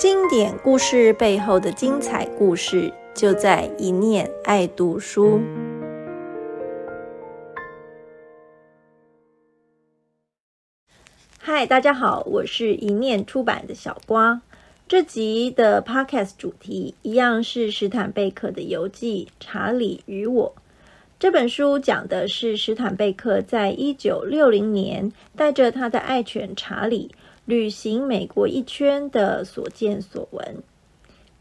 经典故事背后的精彩故事，就在一念爱读书。嗨，大家好，我是一念出版的小瓜。这集的 podcast 主题一样是史坦贝克的游记《查理与我》。这本书讲的是史坦贝克在一九六零年带着他的爱犬查理。旅行美国一圈的所见所闻。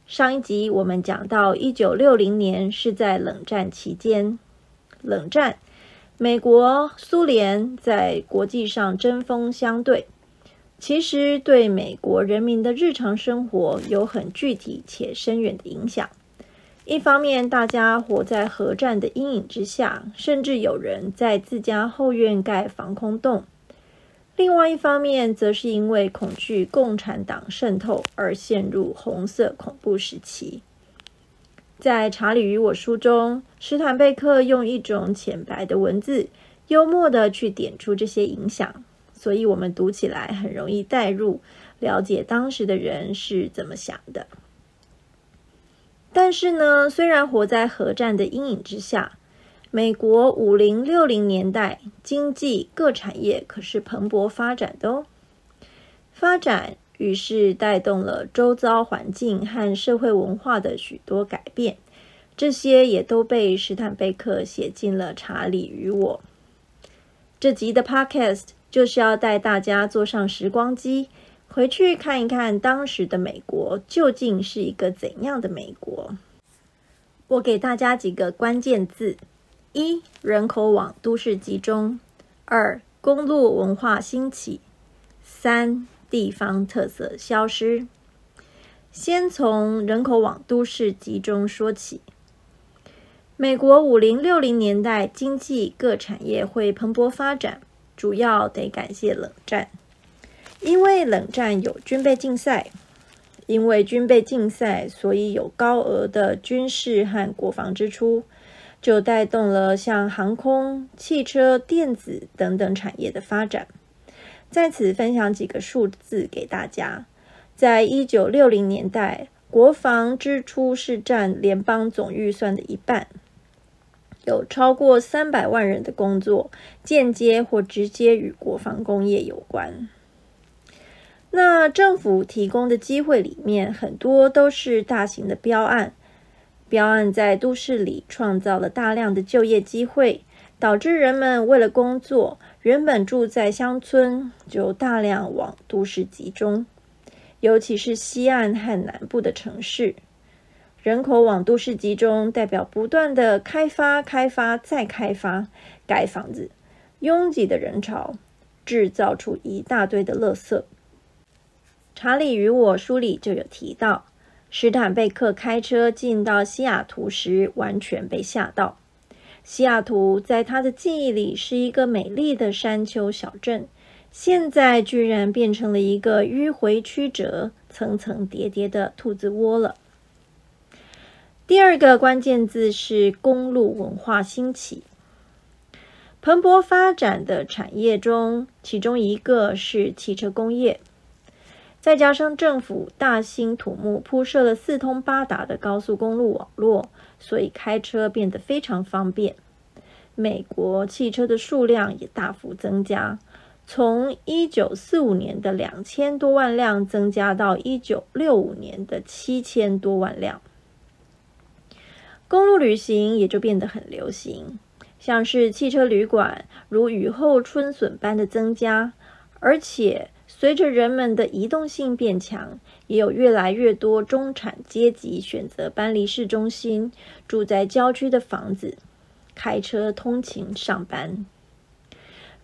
上一集我们讲到，一九六零年是在冷战期间，冷战，美国、苏联在国际上针锋相对，其实对美国人民的日常生活有很具体且深远的影响。一方面，大家活在核战的阴影之下，甚至有人在自家后院盖防空洞。另外一方面，则是因为恐惧共产党渗透而陷入红色恐怖时期。在《查理与我》书中，史坦贝克用一种浅白的文字，幽默的去点出这些影响，所以我们读起来很容易代入，了解当时的人是怎么想的。但是呢，虽然活在核战的阴影之下。美国五零六零年代经济各产业可是蓬勃发展的哦，发展于是带动了周遭环境和社会文化的许多改变，这些也都被史坦贝克写进了《查理与我》这集的 Podcast，就是要带大家坐上时光机，回去看一看当时的美国究竟是一个怎样的美国。我给大家几个关键字。一人口往都市集中，二公路文化兴起，三地方特色消失。先从人口往都市集中说起。美国五零六零年代经济各产业会蓬勃发展，主要得感谢冷战，因为冷战有军备竞赛，因为军备竞赛，所以有高额的军事和国防支出。就带动了像航空、汽车、电子等等产业的发展。在此分享几个数字给大家：在一九六零年代，国防支出是占联邦总预算的一半，有超过三百万人的工作间接或直接与国防工业有关。那政府提供的机会里面，很多都是大型的标案。标案在都市里创造了大量的就业机会，导致人们为了工作，原本住在乡村就大量往都市集中，尤其是西岸和南部的城市，人口往都市集中，代表不断的开发、开发再开发，盖房子，拥挤的人潮，制造出一大堆的垃圾。查理与我书里就有提到。史坦贝克开车进到西雅图时，完全被吓到。西雅图在他的记忆里是一个美丽的山丘小镇，现在居然变成了一个迂回曲折、层层叠叠的兔子窝了。第二个关键字是公路文化兴起，蓬勃发展的产业中，其中一个是汽车工业。再加上政府大兴土木，铺设了四通八达的高速公路网络，所以开车变得非常方便。美国汽车的数量也大幅增加，从一九四五年的两千多万辆增加到一九六五年的七千多万辆。公路旅行也就变得很流行，像是汽车旅馆如雨后春笋般的增加，而且。随着人们的移动性变强，也有越来越多中产阶级选择搬离市中心，住在郊区的房子，开车通勤上班。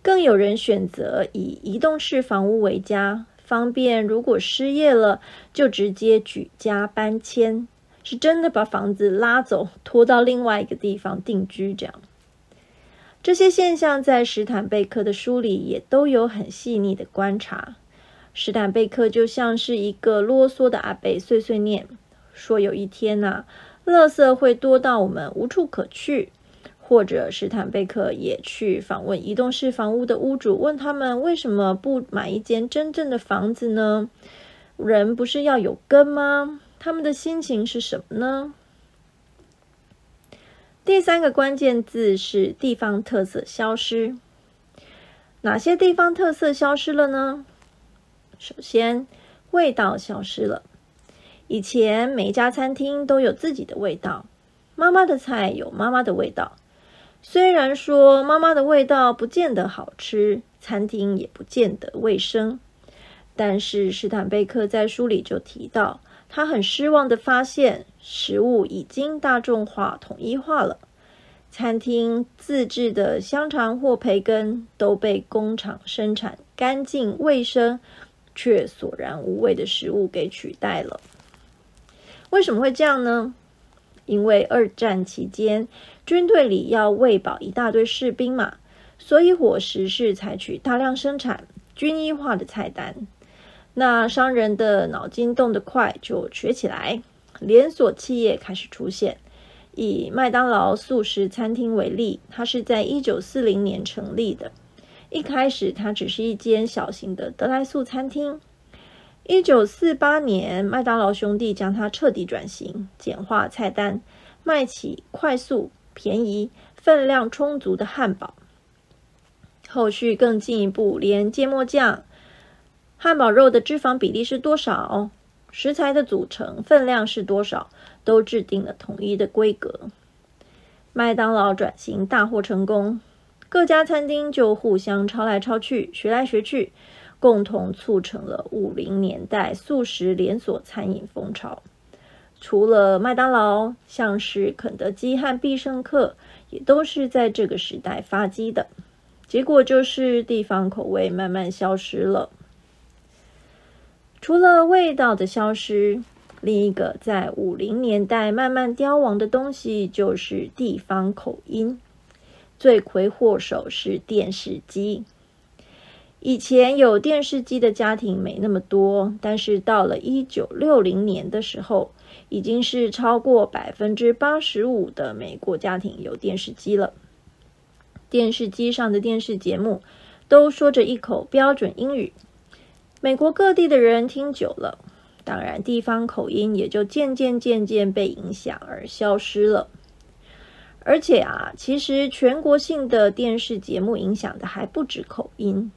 更有人选择以移动式房屋为家，方便如果失业了就直接举家搬迁，是真的把房子拉走，拖到另外一个地方定居这样。这些现象在史坦贝克的书里也都有很细腻的观察。史坦贝克就像是一个啰嗦的阿贝，碎碎念说：“有一天呐，垃圾会多到我们无处可去。”或者史坦贝克也去访问移动式房屋的屋主，问他们为什么不买一间真正的房子呢？人不是要有根吗？他们的心情是什么呢？第三个关键字是地方特色消失。哪些地方特色消失了呢？首先，味道消失了。以前每一家餐厅都有自己的味道，妈妈的菜有妈妈的味道。虽然说妈妈的味道不见得好吃，餐厅也不见得卫生，但是史坦贝克在书里就提到，他很失望的发现，食物已经大众化、统一化了。餐厅自制的香肠或培根都被工厂生产干净卫生却索然无味的食物给取代了。为什么会这样呢？因为二战期间军队里要喂饱一大堆士兵嘛，所以伙食是采取大量生产、军医化的菜单。那商人的脑筋动得快，就学起来，连锁企业开始出现。以麦当劳素食餐厅为例，它是在一九四零年成立的。一开始，它只是一间小型的德莱素餐厅。一九四八年，麦当劳兄弟将它彻底转型，简化菜单，卖起快速、便宜、分量充足的汉堡。后续更进一步，连芥末酱、汉堡肉的脂肪比例是多少？食材的组成分量是多少，都制定了统一的规格。麦当劳转型大获成功，各家餐厅就互相抄来抄去，学来学去，共同促成了五零年代素食连锁餐饮风潮。除了麦当劳，像是肯德基和必胜客，也都是在这个时代发迹的。结果就是地方口味慢慢消失了。除了味道的消失，另一个在五零年代慢慢凋亡的东西就是地方口音。罪魁祸首是电视机。以前有电视机的家庭没那么多，但是到了一九六零年的时候，已经是超过百分之八十五的美国家庭有电视机了。电视机上的电视节目都说着一口标准英语。美国各地的人听久了，当然地方口音也就渐渐渐渐被影响而消失了。而且啊，其实全国性的电视节目影响的还不止口音，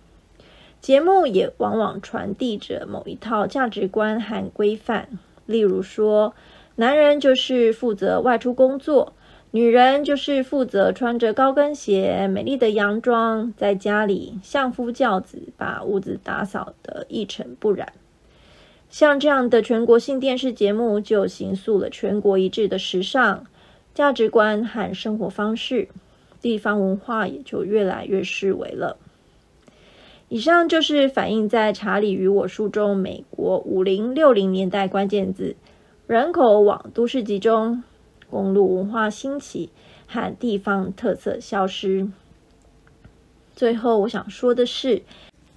节目也往往传递着某一套价值观和规范。例如说，男人就是负责外出工作。女人就是负责穿着高跟鞋、美丽的洋装，在家里相夫教子，把屋子打扫得一尘不染。像这样的全国性电视节目，就形塑了全国一致的时尚价值观和生活方式，地方文化也就越来越式微了。以上就是反映在《查理与我》书中美国五零六零年代关键字：人口往都市集中。公路文化兴起和地方特色消失。最后，我想说的是，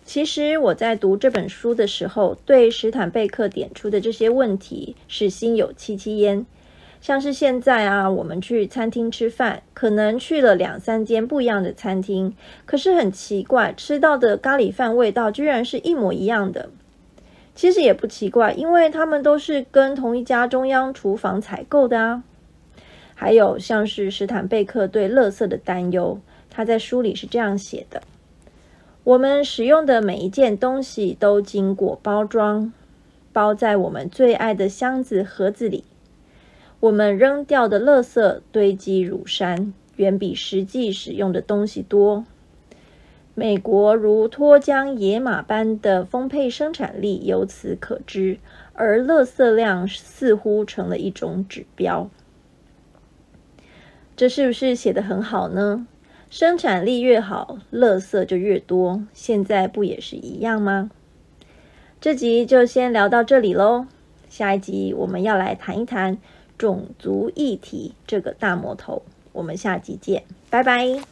其实我在读这本书的时候，对史坦贝克点出的这些问题是心有戚戚焉。像是现在啊，我们去餐厅吃饭，可能去了两三间不一样的餐厅，可是很奇怪，吃到的咖喱饭味道居然是一模一样的。其实也不奇怪，因为他们都是跟同一家中央厨房采购的啊。还有像是史坦贝克对垃圾的担忧，他在书里是这样写的：我们使用的每一件东西都经过包装，包在我们最爱的箱子盒子里。我们扔掉的垃圾堆积如山，远比实际使用的东西多。美国如脱缰野马般的丰沛生产力由此可知，而垃圾量似乎成了一种指标。这是不是写的很好呢？生产力越好，垃圾就越多。现在不也是一样吗？这集就先聊到这里喽。下一集我们要来谈一谈种族议题这个大魔头。我们下集见，拜拜。